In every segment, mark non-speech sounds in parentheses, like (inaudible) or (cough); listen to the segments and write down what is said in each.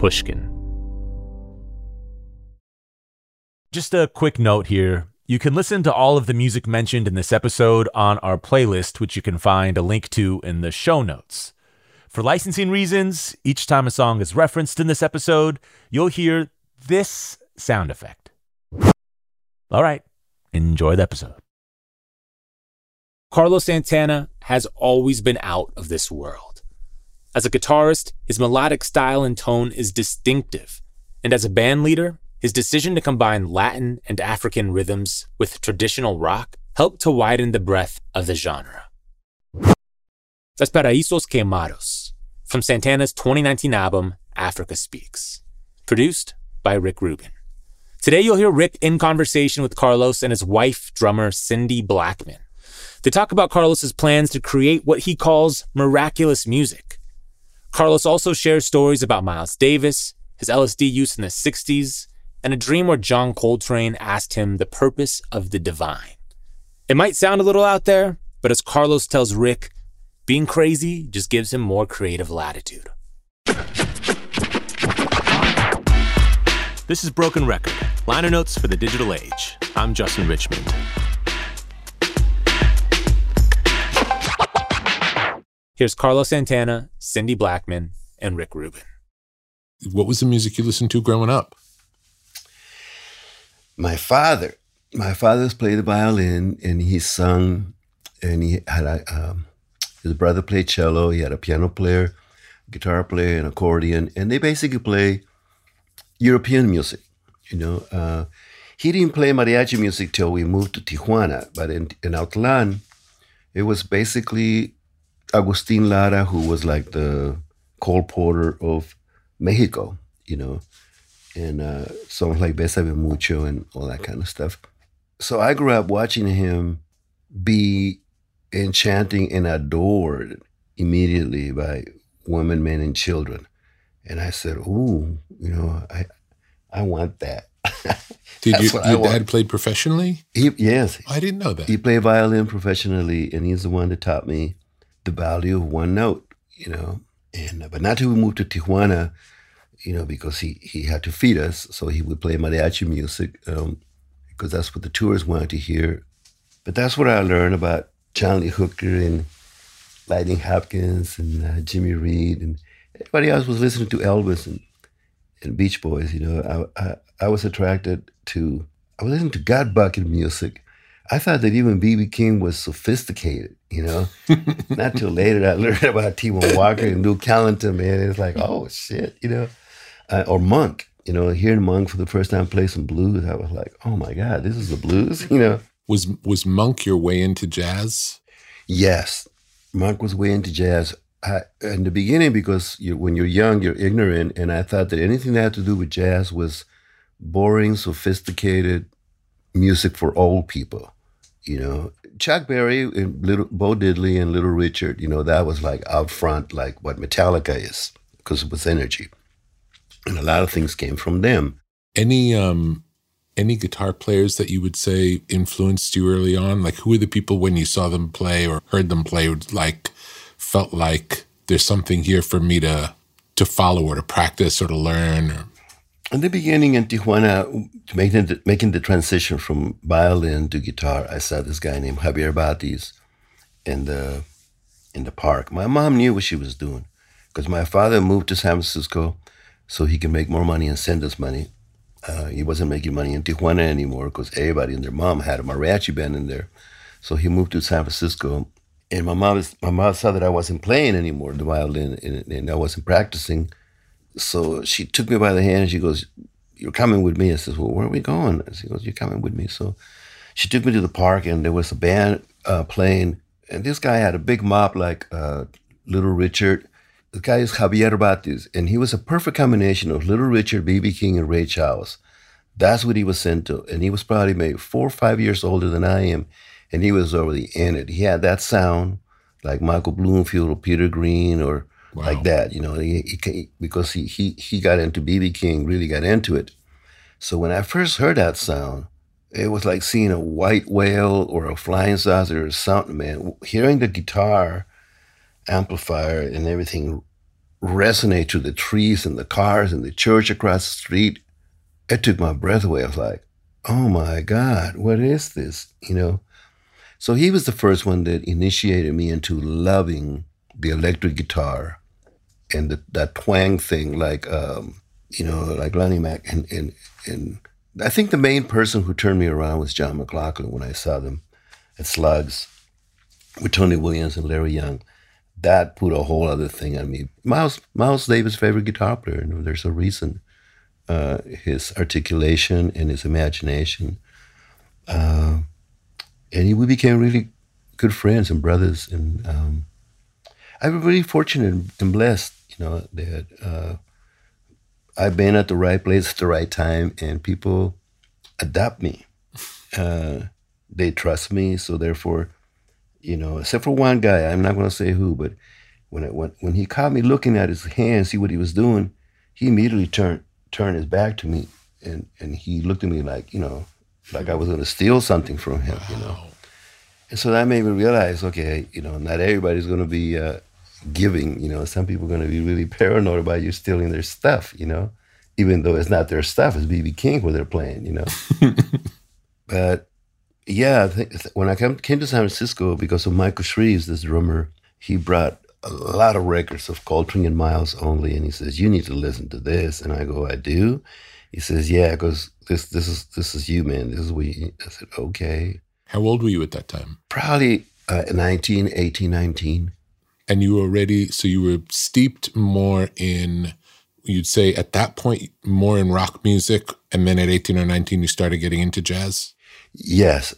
Pushkin. Just a quick note here. You can listen to all of the music mentioned in this episode on our playlist, which you can find a link to in the show notes. For licensing reasons, each time a song is referenced in this episode, you'll hear this sound effect. All right, enjoy the episode. Carlos Santana has always been out of this world. As a guitarist, his melodic style and tone is distinctive, and as a band leader, his decision to combine Latin and African rhythms with traditional rock helped to widen the breadth of the genre. That's Paraísos Quemados from Santana's 2019 album, Africa Speaks, produced by Rick Rubin. Today, you'll hear Rick in conversation with Carlos and his wife, drummer Cindy Blackman. They talk about Carlos's plans to create what he calls miraculous music. Carlos also shares stories about Miles Davis, his LSD use in the 60s, and a dream where John Coltrane asked him the purpose of the divine. It might sound a little out there, but as Carlos tells Rick, being crazy just gives him more creative latitude. This is Broken Record, liner notes for the digital age. I'm Justin Richmond. Here's Carlos Santana, Cindy Blackman, and Rick Rubin. What was the music you listened to growing up? My father, my father's played the violin and he sung, and he had a, um, his brother played cello. He had a piano player, guitar player, and accordion, and they basically play European music. You know, uh, he didn't play mariachi music till we moved to Tijuana, but in in Autlán, it was basically Agustin Lara, who was like the Cole Porter of Mexico, you know, and uh, songs like Besame Mucho and all that kind of stuff. So I grew up watching him be enchanting and adored immediately by women, men, and children. And I said, "Ooh, you know, I, I want that." (laughs) Did you, your want. dad played professionally? He, yes, I didn't know that. he played violin professionally, and he's the one that taught me the value of one note. You know, and uh, but not till we moved to Tijuana, you know, because he he had to feed us, so he would play mariachi music um, because that's what the tourists wanted to hear. But that's what I learned about Lee Hooker and Lightning Hopkins and uh, Jimmy Reed and everybody else was listening to Elvis and, and Beach Boys. You know, I, I I was attracted to I was listening to gutbucket music. I thought that even BB King was sophisticated. You know, not till later I learned (laughs) about T-Bone Walker and Duke Ellington. Man, it's like, oh shit, you know, uh, or Monk. You know, hearing Monk for the first time play some blues, I was like, oh my god, this is the blues. (laughs) You know, Was was Monk your way into jazz? Yes, Monk was way into jazz. I, in the beginning, because you, when you're young, you're ignorant, and I thought that anything that had to do with jazz was boring, sophisticated music for old people. You know, Chuck Berry and Little Bo Diddley and Little Richard. You know, that was like out front, like what Metallica is, because it was energy, and a lot of things came from them. Any um any guitar players that you would say influenced you early on? Like who were the people when you saw them play or heard them play like felt like there's something here for me to to follow or to practice or to learn or In the beginning in Tijuana, making the, making the transition from violin to guitar, I saw this guy named Javier Bátiz in the in the park. My mom knew what she was doing because my father moved to San Francisco so he could make more money and send us money. Uh, he wasn't making money in Tijuana anymore because everybody and their mom had a mariachi band in there. So he moved to San Francisco, and my mom my mom saw that I wasn't playing anymore the violin and, and I wasn't practicing so she took me by the hand and she goes, You're coming with me. I says, Well, where are we going? And She goes, You're coming with me. So she took me to the park and there was a band uh, playing. And this guy had a big mop like uh, Little Richard. The guy is Javier Bátiz. And he was a perfect combination of Little Richard, B.B. King, and Ray Charles. That's what he was sent to. And he was probably maybe four or five years older than I am. And he was already in it. He had that sound like Michael Bloomfield or Peter Green or Wow. like that, you know, he, he, because he, he, he got into BB King, really got into it. So when I first heard that sound, it was like seeing a white whale or a flying saucer or something, man. Hearing the guitar amplifier and everything resonate to the trees and the cars and the church across the street, it took my breath away. I was like, oh my God, what is this? You know? So he was the first one that initiated me into loving the electric guitar and the, that twang thing, like um, you know, like Lonnie Mack, and and and I think the main person who turned me around was John McLaughlin when I saw them at Slugs with Tony Williams and Larry Young. That put a whole other thing on me. Miles Miles Davis' favorite guitar player. Know, there's a reason. Uh, his articulation and his imagination, uh, and he, we became really good friends and brothers. And um, I was really fortunate and blessed know that uh, I've been at the right place at the right time, and people adopt me. Uh, they trust me, so therefore, you know, except for one guy, I'm not going to say who, but when it, when when he caught me looking at his hand, see what he was doing, he immediately turned turned his back to me, and and he looked at me like you know, like I was going to steal something from him, you know. And so that made me realize, okay, you know, not everybody's going to be uh, giving. You know, some people are going to be really paranoid about you stealing their stuff. You know, even though it's not their stuff, it's BB King where they're playing. You know, (laughs) but yeah, I think when I came, came to San Francisco because of Michael Shrieve's, this drummer, he brought a lot of records of Coltrane and Miles only, and he says, "You need to listen to this." And I go, "I do." He says, "Yeah, because this this is this is you, man. This is what." You, I said, "Okay." How old were you at that time? Probably uh, 19, 18, 19. And you were already, so you were steeped more in, you'd say at that point, more in rock music. And then at 18 or 19, you started getting into jazz. Yes,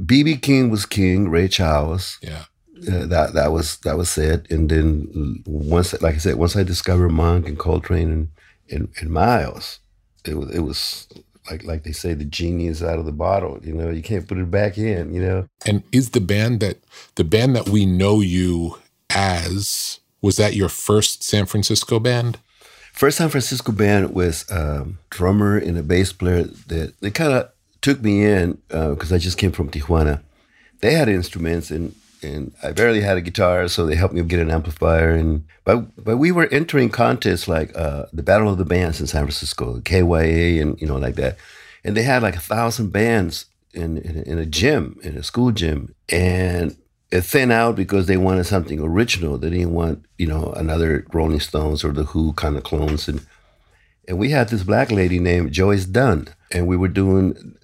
BB King was king. Ray Charles. Yeah. Uh, that that was that was it. And then once, like I said, once I discovered Monk and Coltrane and and, and Miles, it was it was like like they say, the genie is out of the bottle. You know, you can't put it back in. You know. And is the band that, the band that we know you as, was that your first San Francisco band? First San Francisco band was a drummer and a bass player that they kind of took me in because I just came from Tijuana. They had instruments and and I barely had a guitar, so they helped me get an amplifier. And but but we were entering contests like uh, the Battle of the Bands in San Francisco, KYA, and you know like that. And they had like a thousand bands in, in in a gym, in a school gym, and it thinned out because they wanted something original. They didn't want you know another Rolling Stones or the Who kind of clones. And and we had this black lady named Joyce Dunn, and we were doing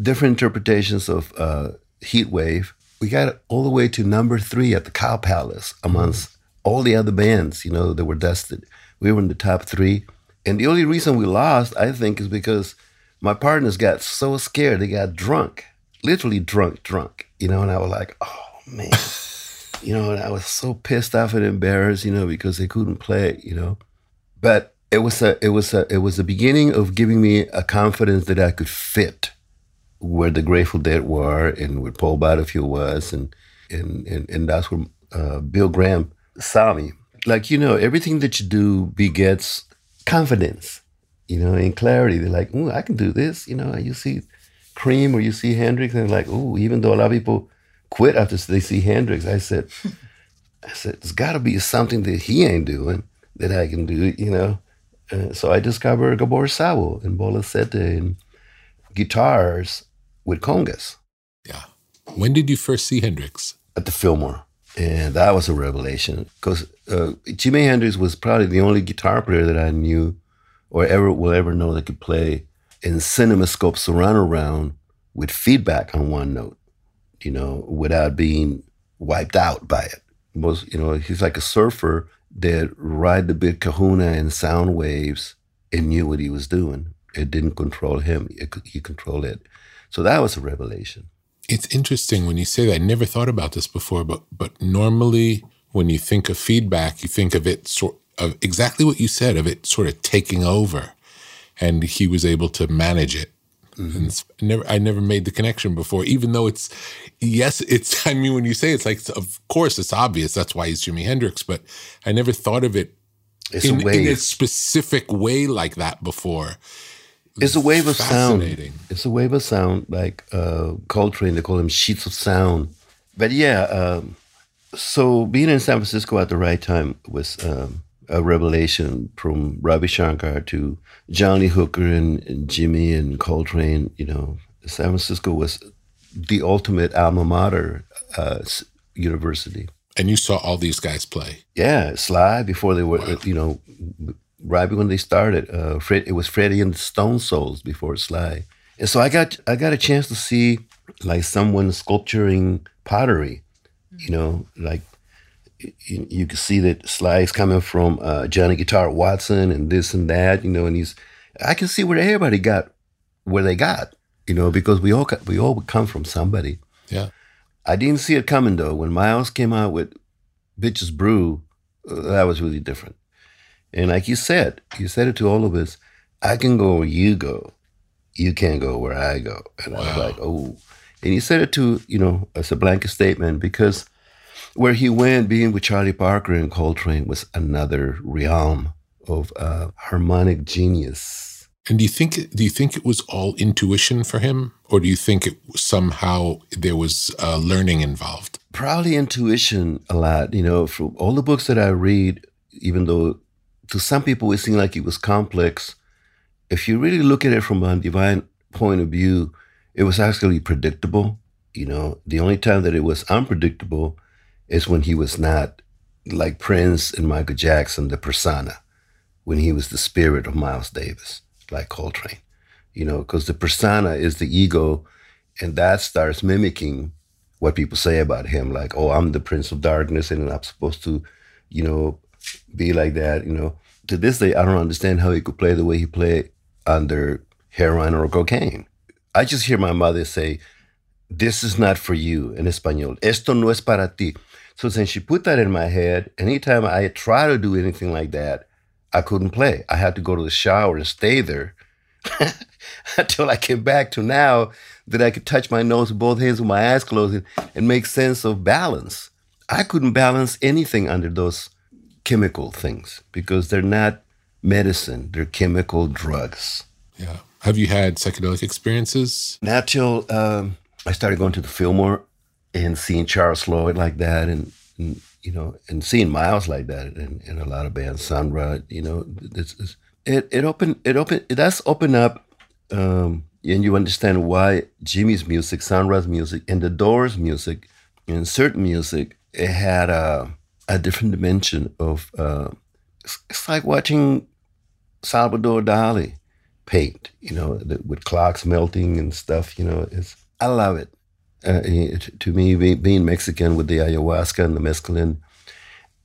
different interpretations of uh, Heat Wave we got all the way to number three at the Cow Palace amongst all the other bands, you know, that were dusted. We were in the top three. And the only reason we lost, I think, is because my partners got so scared. They got drunk, literally drunk, drunk, you know, and I was like, oh, man. you know, I was so pissed off and embarrassed, you know, because they couldn't play, you know. But it was a it was a it was the beginning of giving me a confidence that I could fit where the Grateful Dead were and where Paul Butterfield was, and and and, and that's where uh, Bill Graham saw me. Like you know, everything that you do begets confidence, you know, and clarity. They're like, "Oh, I can do this," you know. You see Cream or you see Hendrix, and like, "Oh," even though a lot of people quit after they see Hendrix, I said, (laughs) "I said, there's got to be something that he ain't doing that I can do," you know. Uh, so I discovered Gabor Szabo and Bola Sete and guitars with congas. Yeah. When did you first see Hendrix? At the Fillmore. And that was a revelation because uh, Jimi Hendrix was probably the only guitar player that I knew or ever will ever know that could play in CinemaScope surround around with feedback on one note, you know, without being wiped out by it. Most, you know, he's like a surfer that ride the big kahuna and sound waves and knew what he was doing. It didn't control him, it, he controlled it. So that was a revelation. It's interesting when you say that. I never thought about this before, but but normally when you think of feedback, you think of it sort of exactly what you said of it sort of taking over, and he was able to manage it. Mm-hmm. I never, I never made the connection before. Even though it's, yes, it's. (laughs) I mean, when you say it's like, of course, it's obvious. That's why he's Jimi Hendrix. But I never thought of it in, a in, a specific way like that before. It's a wave of sound. It's a wave of sound, like uh, Coltrane. They call them sheets of sound. But yeah, um, so being in San Francisco at the right time was um, a revelation from Ravi Shankar to Johnny Hooker and, and Jimmy and Coltrane. You know, San Francisco was the ultimate alma mater uh, university. And you saw all these guys play. Yeah, Sly before they were, wow. you know, right when they started. Uh, Fred, it was Freddie and the Stone Souls before Sly, and so I got I got a chance to see like someone sculpturing pottery. You know, like you, you can see that Sly is coming from uh, Johnny Guitar Watson and this and that, you know, and he's, I can see where everybody got where they got, you know, because we all we all come from somebody. Yeah. I didn't see it coming though. When Miles came out with Bitches Brew, uh, that was really different. And like you said, you said it to all of us. I can go where you go. You can't go where I go. And wow. I was like, oh. And you said it to, you know, as a blanket statement because where he went, being with Charlie Parker and Coltrane, was another realm of uh, harmonic genius. And do you think do you think it was all intuition for him, or do you think it somehow there was uh, learning involved? Probably intuition a lot. You know, from all the books that I read, even though to some people it seemed like it was complex, if you really look at it from a divine point of view, it was actually predictable. You know, the only time that it was unpredictable is when he was not like Prince and Michael Jackson, the persona, when he was the spirit of Miles Davis, like Coltrane. You know, because the persona is the ego, and that starts mimicking what people say about him, like, oh, I'm the Prince of Darkness, and I'm supposed to, you know, be like that. You know, to this day, I don't understand how he could play the way he played under heroin or cocaine. I just hear my mother say, this is not for you in Espanol. Esto no es para ti. So since she put that in my head, anytime I try to do anything like that, I couldn't play. I had to go to the shower and stay there (laughs) until I came back to now that I could touch my nose with both hands with my eyes closed and, and make sense of balance. I couldn't balance anything under those chemical things because they're not medicine, they're chemical drugs. Yeah. Have you had psychedelic experiences? Not till um, I started going to the Fillmore and seeing Charles Lloyd like that, and, and you know, and seeing Miles like that, and, and a lot of bands, Sun Ra, you know, this is, it it opened it opened it does open up, um, and you understand why Jimmy's music, Sun Ra's music, and the Doors' music, and certain music, it had a a different dimension of. Uh, it's, it's like watching Salvador Dali paint, you know, with clocks melting and stuff. You know, it's I love it. Uh, to me, being Mexican with the ayahuasca and the mescaline,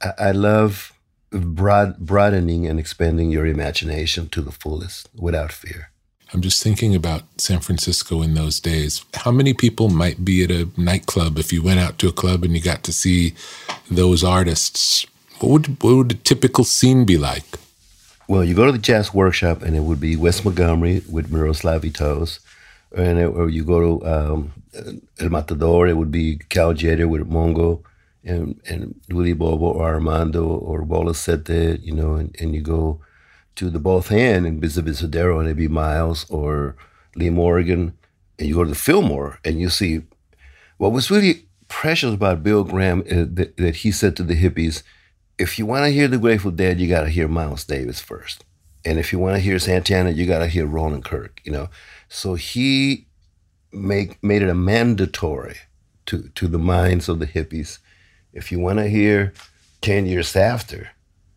I, love broad, broadening and expanding your imagination to the fullest without fear. I'm just thinking about San Francisco in those days. How many people might be at a nightclub if you went out to a club and you got to see those artists? What would what would a typical scene be like? Well, you go to the jazz workshop and it would be Wes Montgomery with Miroslav Vitous, and it, or you go to um, El Matador, it would be Cal Tjader with Mongo, and and Willie Bobo or Armando or Bola you know, and, and you go to the Both/And in Divisadero and it'd be Miles or Lee Morgan, and you go to the Fillmore and you see what was really precious about Bill Graham uh, is that, that he said to the hippies, if you want to hear the Grateful Dead, you got to hear Miles Davis first. And if you want to hear Santana, you got to hear Roland Kirk, you know. So he make, made it a mandatory to, to the minds of the hippies. If you want to hear 10 years after,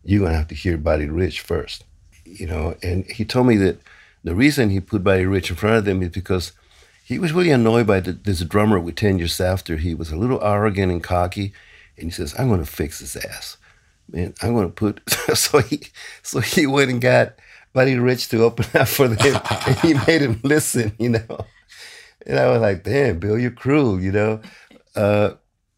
you're to have to hear Buddy Rich first you know, and he told me that the reason he put Buddy Rich in front of them is because he was really annoyed by the, this drummer with 10 years after. He was a little arrogant and cocky, and he says, I'm going to fix his ass. Man, I'm going to put, (laughs) so he, so he went and got Buddy Rich to open up for them, and he made him listen, you know. And I was like, damn, Bill, you're cruel, you know. Uh,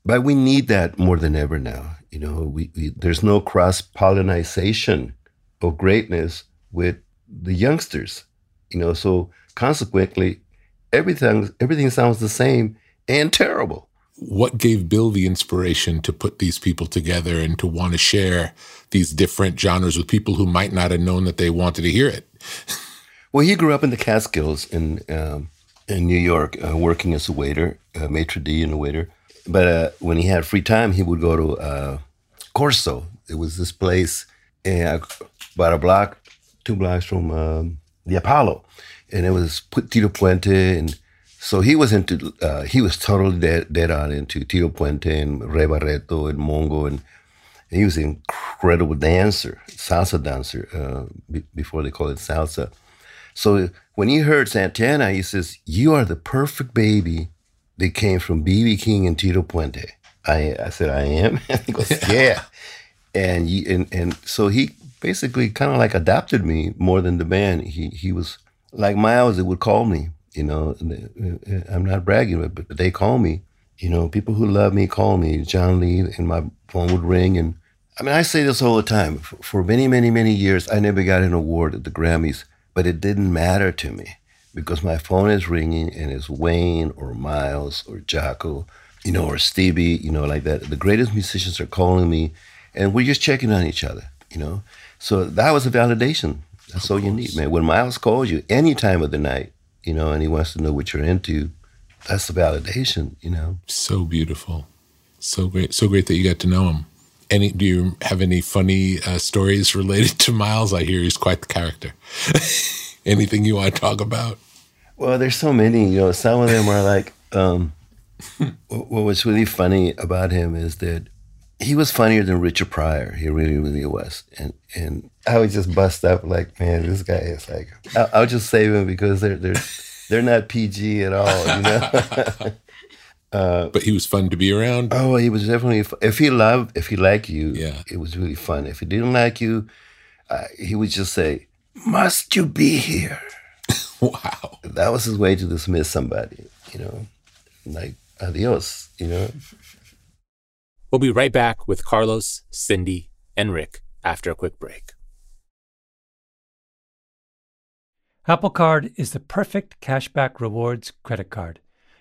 but we need that more than ever now. You know, we, we there's no cross pollination of greatness with the youngsters. You know, so consequently, everything everything sounds the same and terrible. What gave Bill the inspiration to put these people together and to want to share these different genres with people who might not have known that they wanted to hear it? well, he grew up in the Catskills and um, in New York, uh, working as a waiter, a maitre d' and a waiter. But uh, when he had free time, he would go to uh, Corso. It was this place uh, about a block, two blocks from um, the Apollo, and it was Tito Puente, and so he was into uh, he was totally dead, dead on into Tito Puente and Ray Barretto and Mongo, and, and he was an incredible dancer, salsa dancer uh, b- before they called it salsa. So when he heard Santana, he says, "You are the perfect baby that came from BB King and Tito Puente." I I said, "I am." (laughs) he goes, "Yeah," and you, and and so he basically kind of like adopted me more than the band. He he was like Miles. It would call me. You know, uh, I'm not bragging, but, but they call me. You know, people who love me call me. John Lee, and my phone would ring. And I mean, I say this all the time. For, for many, many, many years, I never got an award at the Grammys, but it didn't matter to me because my phone is ringing and it's Wayne or Miles or Jaco, you know, or Stevie, you know, like that. The greatest musicians are calling me, and we're just checking on each other, you know. So that was a validation. That's all you need, man. When Miles calls you any time of the night, you know, and he wants to know what you're into, that's the validation, you know. So beautiful. So great. So great that you got to know him. Any do you have any funny uh, stories related to Miles? I hear he's quite the character. (laughs) Anything you want to talk about? Well, there's so many, you know, some of them are like um what was really funny about him is that he was funnier than Richard Pryor. He really, really was. And and I would just bust up like, man, this guy is like. I'll, I'll just save him because they're they're they're not PG at all, you know. (laughs) uh, but he was fun to be around. Oh, he was definitely. If he loved, if he liked you, yeah, it was really fun. If he didn't like you, uh, he would just say, "Must you be here?" (laughs) wow, that was his way to dismiss somebody. You know, like adios. You know. We'll be right back with Carlos, Cindy, and Rick after a quick break. Apple Card is the perfect cashback rewards credit card.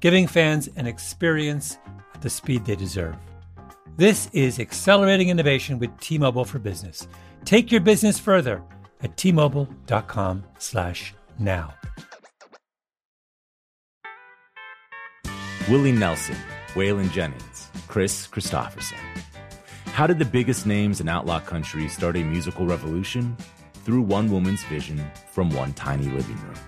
giving fans an experience at the speed they deserve. This is accelerating innovation with T-Mobile for Business. Take your business further at t-mobile.com/now. Willie Nelson, Waylon Jennings, Kris Kristofferson. How did the biggest names in outlaw country start a musical revolution? Through one woman's vision from one tiny living room.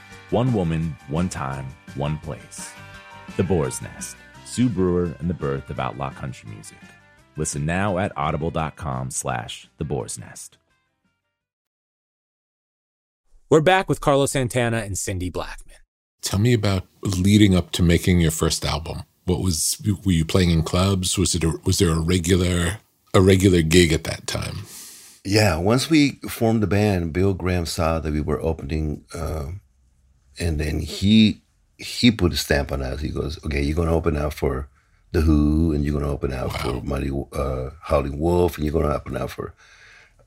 One woman, one time, one place. The Boar's Nest, Sue Brewer and the birth of outlaw country music. Listen now at audible.com slash the boar's nest. We're back with Carlos Santana and Cindy Blackman. Tell me about leading up to making your first album. What was were you playing in clubs? Was it a, was there a regular a regular gig at that time? Yeah, once we formed the band, Bill Graham saw that we were opening, uh, and then he he put a stamp on us. He goes, "Okay, you're going to open out for the Who, and you're going to open out wow. for Mighty uh, Howling Wolf, and you're going to open out for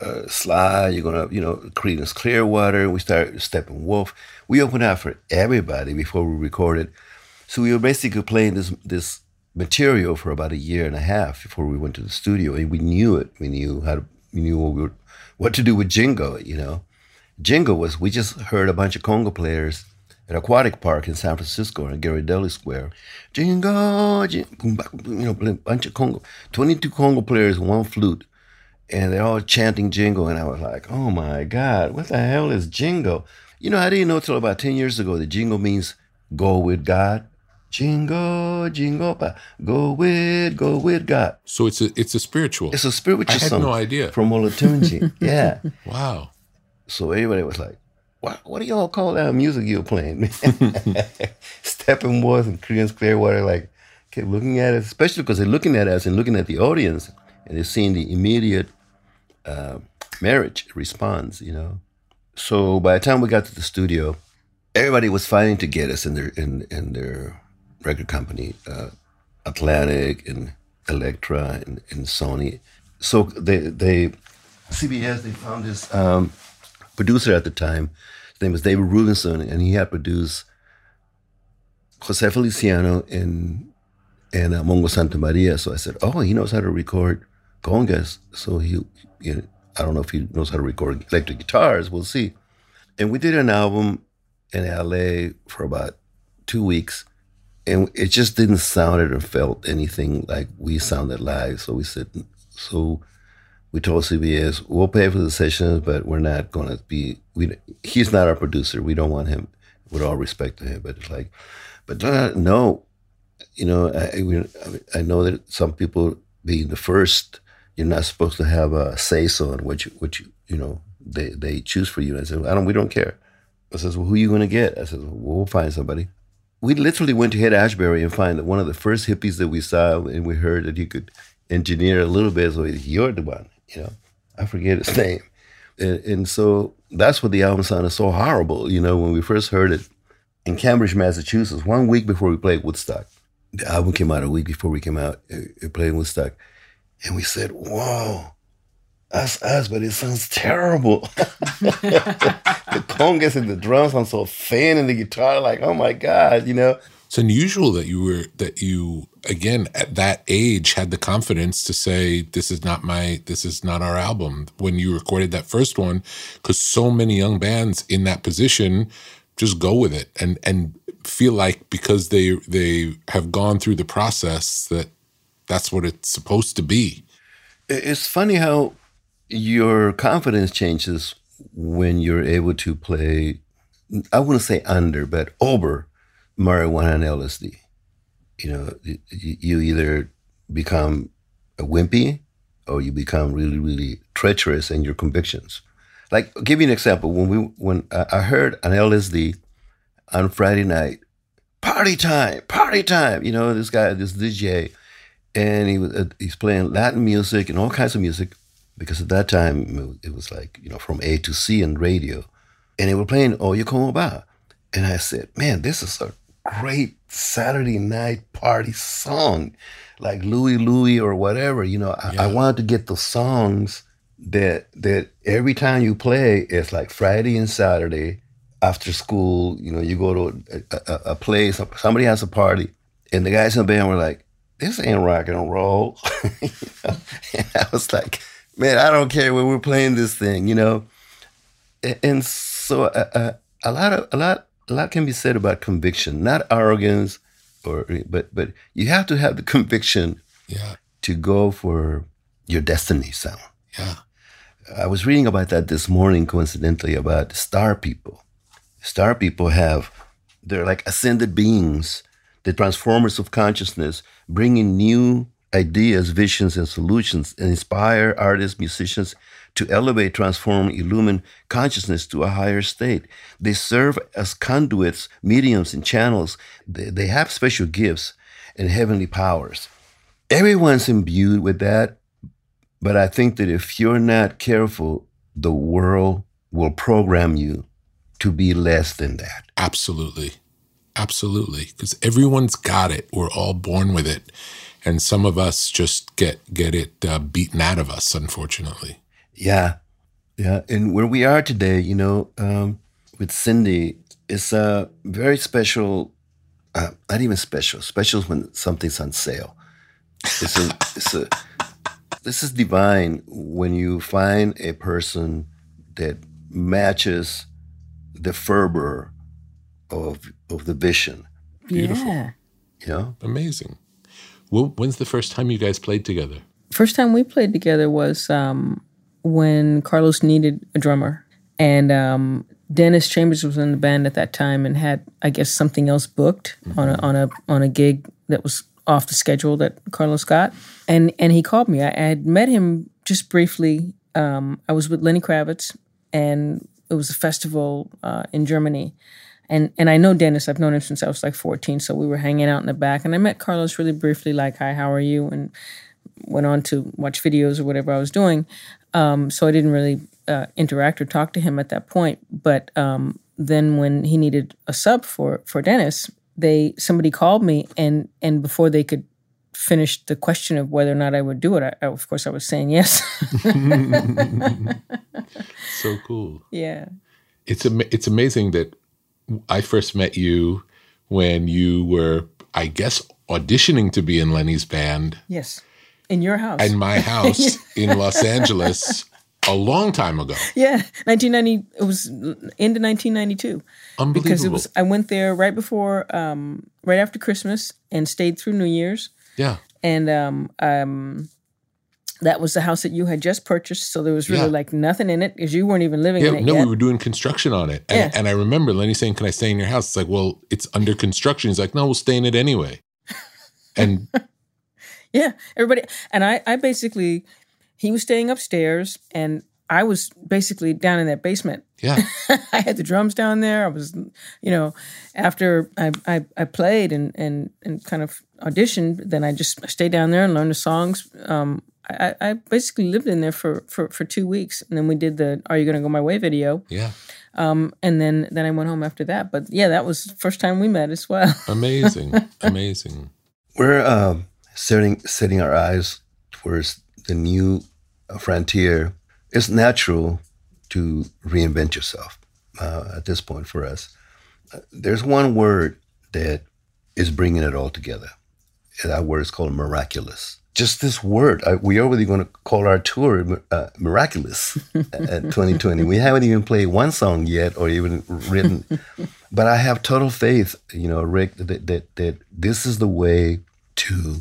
uh, Sly, you're gonna, you know, Creedence Clearwater. We started Steppenwolf. We opened out for everybody before we recorded. So we were basically playing this this material for about a year and a half before we went to the studio, and we knew it. We knew how to, we knew what we were, what to do with Jingo. You know, Jingo was we just heard a bunch of conga players at Aquatic Park in San Francisco in Ghirardelli Square. Jingo, jingo, you know, a bunch of Congo, twenty two conga players, one flute and they're all chanting jingle. And I was like, oh my God, what the hell is jingo? You know, I didn't know until about 10 years ago that jingo means go with God. Jingo jingle, go with, go with God. So it's a it's a spiritual. It's a spiritual I had song. no idea. From Olatunji. (laughs) yeah. Wow. So everybody was like, what, what do y'all call that music you're playing? (laughs) Steppenwolf and Creedence Clearwater like kept looking at us, especially because they're looking at us and looking at the audience and they're seeing the immediate uh, marriage response, you know. So by the time we got to the studio, everybody was fighting to get us in their in in their record company, uh, Atlantic and Elektra and, and, Sony. So they they CBS they found this um, producer at the time. His name was David Rubinson, and he had produced Jose Feliciano and and uh, Mongo Santa Maria. So I said, oh, he knows how to record congas. So he, I don't know if he knows how to record electric guitars. We'll see. And we did an album in LA for about two weeks, and it just didn't sound or felt anything like we sounded live. So we said, so we told CBS, we'll pay for the sessions, but we're not going to be. We he's not our producer. We don't want him. With all respect to him, but it's like, but no, you know, I, I know that some people being the first you're not supposed to have a say so on what you you know they they choose for you. And I said, I don't. We don't care. I says, well, who are you going to get? I said, well, we'll find somebody. We literally went to Haight Ashbury and find that one of the first hippies that we saw, and we heard that he could engineer a little bit. So you're the one, you know. I forget his (laughs) name, and, and so that's what the album sounded so horrible. You know, when we first heard it in Cambridge, Massachusetts, one week before we played Woodstock. The album came out a week before we came out. Uh, uh, it played Woodstock and we said, Whoa, that's us, but it sounds terrible. (laughs) the congas and the drums sound so thin and the guitar, like, oh my God, you know. It's unusual that you were that you again at that age had the confidence to say this is not my this is not our album when you recorded that first one because so many young bands in that position just go with it and and feel like because they they have gone through the process that that's what it's supposed to be. It's funny how your confidence changes when you're able to play I wouldn't say under, but over marijuana and LSD. You know, you either become a wimpy or you become really, really treacherous in your convictions. Like, I'll give you an example. When we when I heard an LSD on Friday night, party time, party time. You know, this guy, this DJ, and he was uh, he's playing Latin music and all kinds of music because at that time it was like you know from A to C and radio, and they were playing Oye Como Va, and I said, man, this is a great Saturday night party song, like Louie Louie or whatever. You know, yeah. I, I wanted to get the songs that that every time you play, it's like Friday and Saturday after school. You know, you go to a, a, a place, somebody has a party, and the guys in the band were like, "This ain't rock and roll." you (laughs) know? And I was like, "Man, I don't care when we're playing this thing," you know. And, and so uh, uh, a lot of a lot a lot can be said about conviction, not arrogance, or but but you have to have the (laughs) conviction yeah. to go for your destiny sound. Yeah. I was reading about that this morning, coincidentally, about star people. Star people have, they're like ascended beings, the transformers of consciousness, bringing new ideas, visions, and solutions, and inspire artists, musicians, to elevate, transform, illumine consciousness to a higher state. They serve as conduits, mediums, and channels. They, they have special gifts and heavenly powers. Everyone's imbued with that, but I think that if you're not careful, the world will program you to be less than that. Absolutely. Absolutely. Because everyone's got it. We're all born with it. And some of us just get get it uh, beaten out of us, unfortunately. Yeah, yeah. And where we are today, you know, um, with Cindy, it's a very special. Uh, not even special. Special is when something's on sale. It's a, it's a. This is divine when you find a person that matches the fervor of of the vision. Beautiful. Yeah. You know, amazing. Well, when's the first time you guys played together? First time we played together was um, when Carlos needed a drummer, and um, Dennis Chambers was in the band at that time and had, I guess, something else booked mm-hmm. on a on a on a gig that was off the schedule that Carlos got, and and he called me. I, I had met him just briefly. Um, I was with Lenny Kravitz, and it was a festival uh, in Germany. And and I know Dennis. I've known him since I was like 14. So we were hanging out in the back, and I met Carlos really briefly, like, "Hi, how are you?" and went on to watch videos or whatever I was doing. Um, so I didn't really uh, interact or talk to him at that point. But um, then when he needed a sub for for Dennis, they somebody called me and and before they could finish the question of whether or not I would do it, I, I, of course I was saying yes. (laughs) so cool. Yeah. It's am- it's amazing that I first met you when you were, I guess, auditioning to be in Lenny's band. Yes in your house. In my (laughs) house in Los Angeles a long time ago. Yeah, 1990. It was into 1992. Unbelievable. Because it was. I went there right before, um, right after Christmas, and stayed through New Year's. Yeah. And um, um, that was the house that you had just purchased, so there was really yeah. like nothing in it because you weren't even living yeah, in it. No, yet. we were doing construction on it, and, yeah. and I remember Lenny saying, "Can I stay in your house?" It's like, well, it's under construction. He's like, "No, we'll stay in it anyway." And yeah, everybody. And I, I basically, he was staying upstairs, and I was basically down in that basement. Yeah, (laughs) I had the drums down there. I was, you know, after I, I, I played and and and kind of auditioned, then I just stayed down there and learned the songs. Um, I, I basically lived in there for, for for two weeks, and then we did the "Are You Gonna Go My Way" video. Yeah. Um, and then then I went home after that. But yeah, that was the first time we met as well. (laughs) amazing, amazing. We're um, setting setting our eyes towards the new frontier, it's natural to reinvent yourself uh, at this point for us. Uh, there's one word that is bringing it all together. That word is called miraculous. Just this word, I, we are really going to call our tour uh, miraculous (laughs) at 2020. We haven't even played one song yet, or even written. (laughs) but I have total faith, you know, Rick, that, that that this is the way to,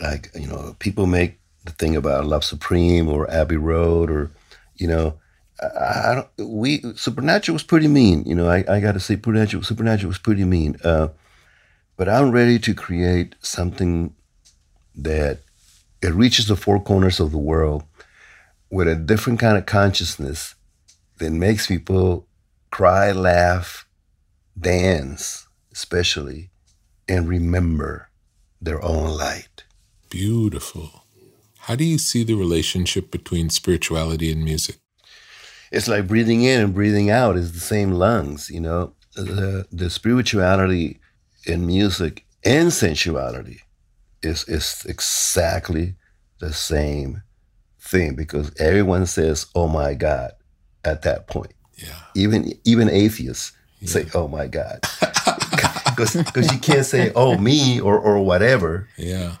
like, you know, people make the thing about Love Supreme or Abbey Road or, you know, I, I don't. We Supernatural was pretty mean. You know, I, I got to say, Supernatural Supernatural was pretty mean. Uh, but I'm ready to create something that it reaches the four corners of the world with a different kind of consciousness that makes people cry, laugh, dance, especially, and remember their own light. Beautiful. How do you see the relationship between spirituality and music? It's like breathing in and breathing out is the same lungs, you know. The the spirituality in music and sensuality is is exactly the same thing because everyone says, "Oh my God," at that point. Yeah. Even even atheists yeah. say, "Oh my God," (laughs) because you can't say, "Oh me" or or whatever. Yeah.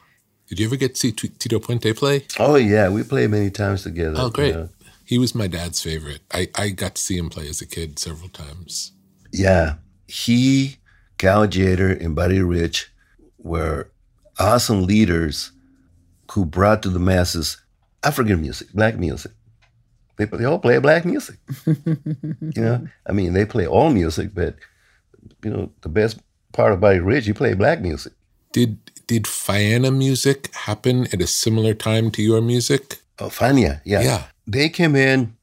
Did you ever get to see Tito Puente play? Oh yeah, we played many times together. Oh great. You know? He was my dad's favorite. I, I got to see him play as a kid several times. Yeah. He, Cal Tjader, and Buddy Rich were awesome leaders who brought to the masses African music, black music. They, they all play black music. (laughs) you know, I mean, they play all music, but you know, the best part of Buddy Rich, he played black music. Did did Fania music happen at a similar time to your music? Oh, Fania, yeah. Yeah. They came in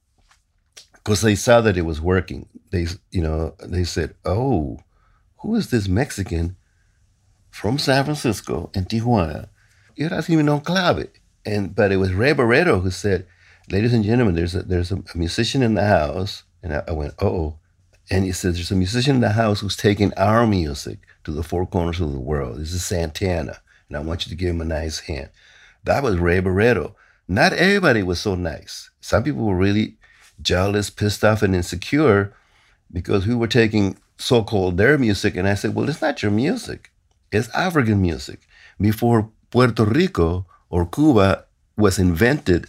because they saw that it was working. They, you know, they said, "Oh, who is this Mexican from San Francisco and Tijuana? It doesn't even know clave." And but it was Ray Barretto who said, "Ladies and gentlemen, there's a there's a, a musician in the house." And I, I went, "Oh," and he says, "There's a musician in the house who's taking our music to the four corners of the world. This is Santana, and I want you to give him a nice hand." That was Ray Barretto. Not everybody was so nice. Some people were really jealous, pissed off, and insecure because we were taking so called their music. And I said, well, it's not your music, it's African music. Before Puerto Rico or Cuba was invented,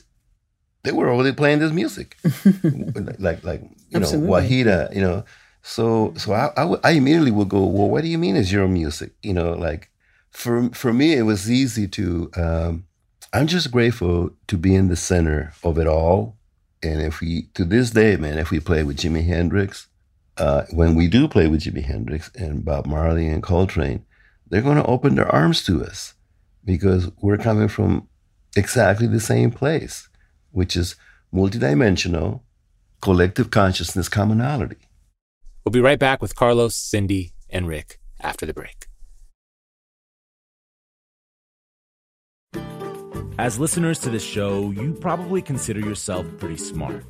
they were already playing this music, (laughs) like like you Absolutely. know Wahida, you know. So so I, I, I immediately would go, well, what do you mean is your music? You know, like for for me it was easy to. Um, I'm just grateful to be in the center of it all and if we, to this day, man, if we play with Jimi Hendrix, uh, when we do play with Jimi Hendrix and Bob Marley and Coltrane, they're going to open their arms to us because we're coming from exactly the same place, which is multidimensional, collective consciousness commonality. We'll be right back with Carlos, Cindy, and Rick after the break. As listeners to this show, you probably consider yourself pretty smart.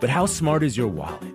But how smart is your wallet?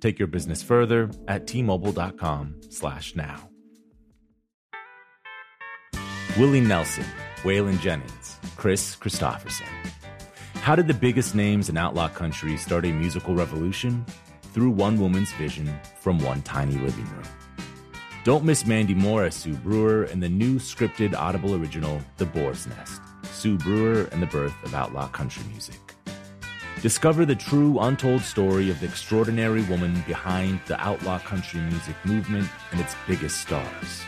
Take your business further at tmobile.com slash now. Willie Nelson, Waylon Jennings, Kris Kristofferson. How did the biggest names in outlaw country start a musical revolution? Through one woman's vision from one tiny living room. Don't miss Mandy Moore as Sue Brewer in the new scripted Audible original, The Boar's Nest Sue Brewer and the Birth of Outlaw Country Music. Discover the true, untold story of the extraordinary woman behind the outlaw country music movement and its biggest stars.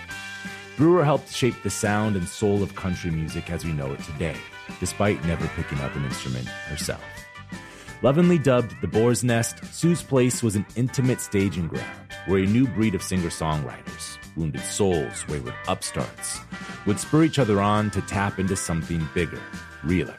Brewer helped shape the sound and soul of country music as we know it today, despite never picking up an instrument herself. Lovingly dubbed the Boar's Nest, Sue's Place was an intimate staging ground where a new breed of singer songwriters, wounded souls, wayward upstarts, would spur each other on to tap into something bigger, realer.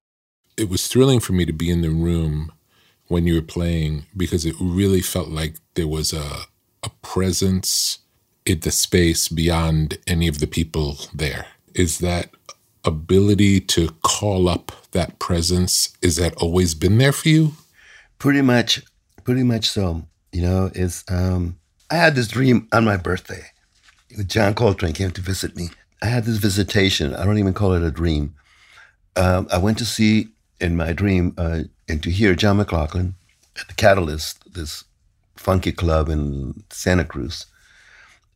It was thrilling for me to be in the room when you were playing because it really felt like there was a, a presence in the space beyond any of the people there. Is that ability to call up that presence, is that always been there for you? Pretty much, pretty much so. You know, it's um I had this dream on my birthday. John Coltrane came to visit me. I had this visitation. I don't even call it a dream. Um, I went to see in my dream uh, and to hear John McLaughlin at the Catalyst, this funky club in Santa Cruz.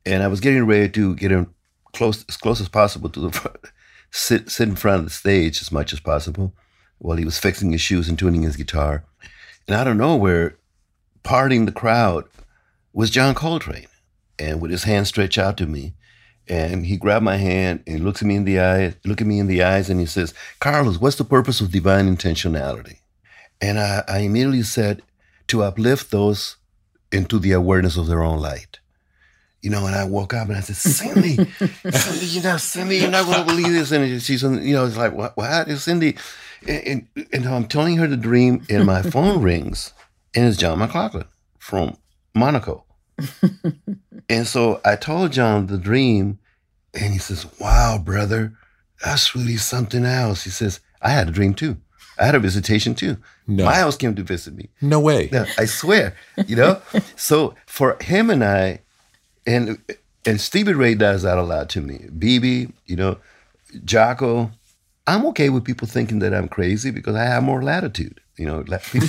And I was getting ready to get him close as close as possible to the (laughs) sit sit in front of the stage as much as possible while he was fixing his shoes and tuning his guitar. And I don't know where, parting the crowd was John Coltrane. And with his hand stretched out to me, and he grabbed my hand and looks at me in the eye, look at me in the eyes, and he says, Carlos, what's the purpose of divine intentionality? And I, I immediately said, to uplift those into the awareness of their own light. You know, and I woke up and I said, Cindy, (laughs) Cindy, you know, Cindy, you're not going to believe this. And she's, you know, it's like, what, what is Cindy? And, and, and I'm telling her the dream, and my phone (laughs) rings, and it's John McLaughlin from Monaco. (laughs) and so I told John the dream, and he says, Wow, brother, that's really something else. He says, I had a dream too. I had a visitation too. No. Miles came to visit me. No way. No, I swear, you know. (laughs) so for him and I, and and Stevie Ray does that a lot to me. BB, you know, Jaco. I'm okay with people thinking that I'm crazy because I have more latitude. You know, people,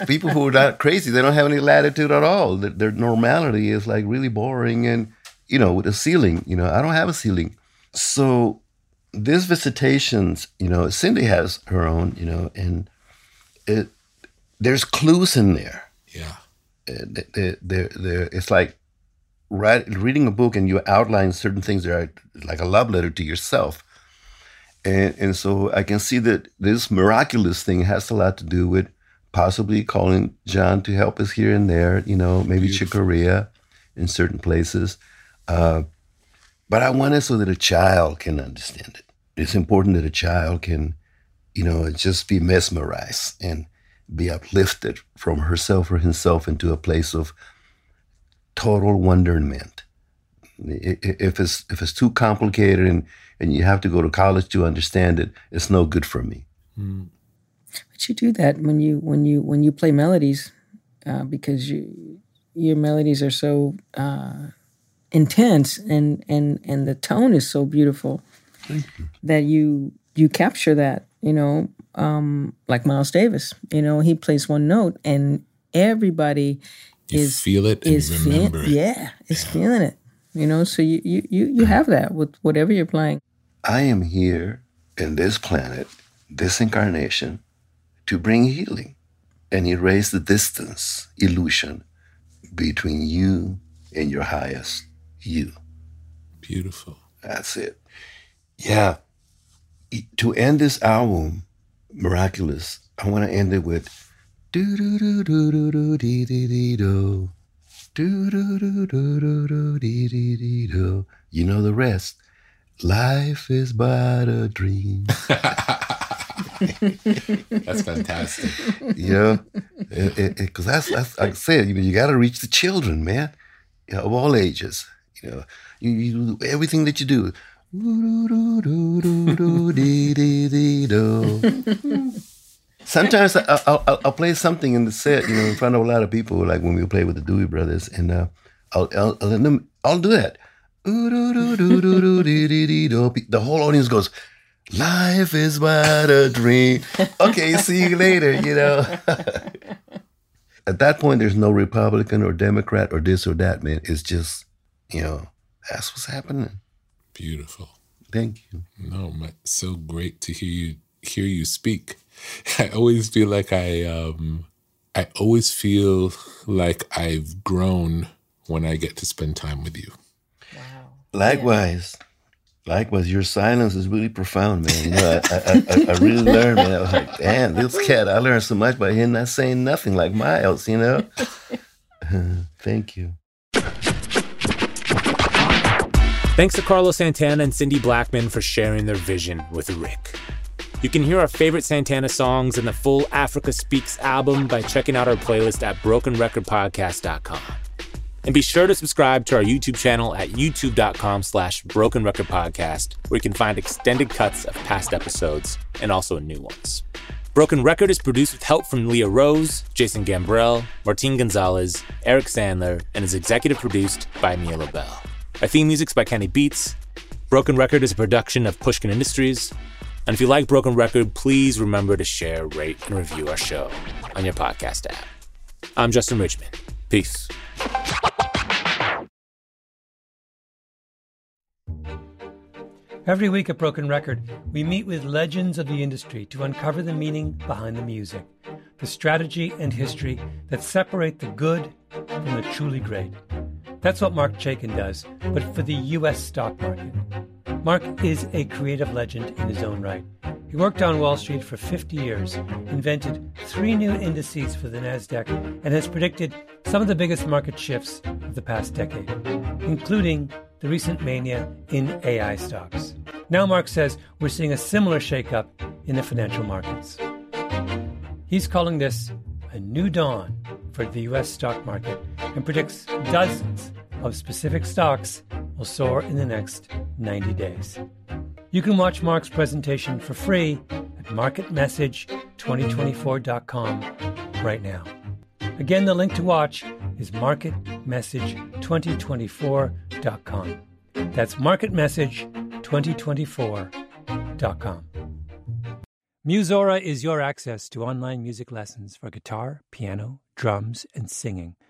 (laughs) people who are not crazy, they don't have any latitude at all. Their, their normality is like really boring and, you know, with a ceiling. You know, I don't have a ceiling. So these visitations, you know, Cindy has her own, you know, and it there's clues in there. Yeah. Uh, There, there, there, it's like reading a book and you outline certain things that are like a love letter to yourself. And and so I can see that this miraculous thing has a lot to do with possibly calling John to help us here and there, you know, maybe Chick Corea in certain places. Uh, but I want it so that a child can understand it. It's important that a child can, you know, just be mesmerized and be uplifted from herself or himself into a place of total wonderment. I- i- If it's if it's too complicated and and you have to go to college to understand it, it's no good for me. But you do that when you when you when you play melodies, uh, because you your melodies are so uh, intense and and and the tone is so beautiful that you you capture that. You know, um, like Miles Davis. You know, he plays one note and everybody You is feel it and is feel- it. yeah, is feeling it. You know, so you you you you have that with whatever you're playing. I am here in this planet, this incarnation, to bring healing and erase the distance illusion between you and your highest you. Beautiful. That's it. Yeah. To end this album, Miraculous, I want to end it with do do do do do do dee dee dee do. Do do do do do do dee dee dee do. You know the rest. Life is but a dream. (laughs) (laughs) That's fantastic. You know, because that's, that's like I said, you know, you got to reach the children, man, you know, of all ages. You know, you, you do everything that you do. (laughs) Sometimes I, will I'll, I'll play something in the set, you know, in front of a lot of people, like when we play with the Doobie Brothers, and uh, I'll, I'll, I'll, let them, I'll do that. The whole audience goes, Life is but a dream. Okay, see you later, you know. (laughs) At that point, there's no Republican or Democrat or this or that, man. It's just, you know, that's what's happening. Beautiful. Thank you. No, man, so great to hear you hear you speak. (laughs) I always feel like I um I always feel like I've grown when I get to spend time with you. Wow. Likewise. Yeah. Likewise, your silence is really profound, man. You know, I, I, I, I, really learned, man. I was like, damn, this cat, I learned so much by him not saying nothing like Miles, you know? (laughs) (laughs) Thank you. Thanks to Carlos Santana and Cindy Blackman for sharing their vision with Rick. You can hear our favorite Santana songs and the full Africa Speaks album by checking out our playlist at brokenrecordpodcast.com. And be sure to subscribe to our YouTube channel at youtube.com slash broken record podcast, where you can find extended cuts of past episodes and also new ones. Broken Record is produced with help from Leah Rose, Jason Gambrell, Martin Gonzalez, Eric Sandler, and is executive produced by Mia Lobel. Our theme music's by Kenny Beats. Broken Record is a production of Pushkin Industries. And if you like Broken Record, please remember to share, rate, and review our show on your podcast app. I'm Justin Richmond. Peace. Every week at Broken Record, we meet with legends of the industry to uncover the meaning behind the music, the strategy and history that separate the good from the truly great. That's what Marc Chaikin does, but for the U.S. stock market. Marc is a creative legend in his own right. He worked on Wall Street for 50 years, invented three new indices for the NASDAQ, and has predicted some of the biggest market shifts of the past decade, including the recent mania in AI stocks. Now, Marc says we're seeing a similar shakeup in the financial markets. He's calling this a new dawn for the U.S. stock market and predicts dozens of specific stocks will soar in the next 90 days. You can watch Marc's presentation for free at marketmessage2024.com right now. Again, the link to watch is marketmessage2024.com. That's marketmessage2024.com. Musora is your access to online music lessons for guitar, piano, drums, and singing.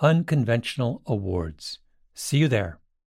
unconventional awards. See you there.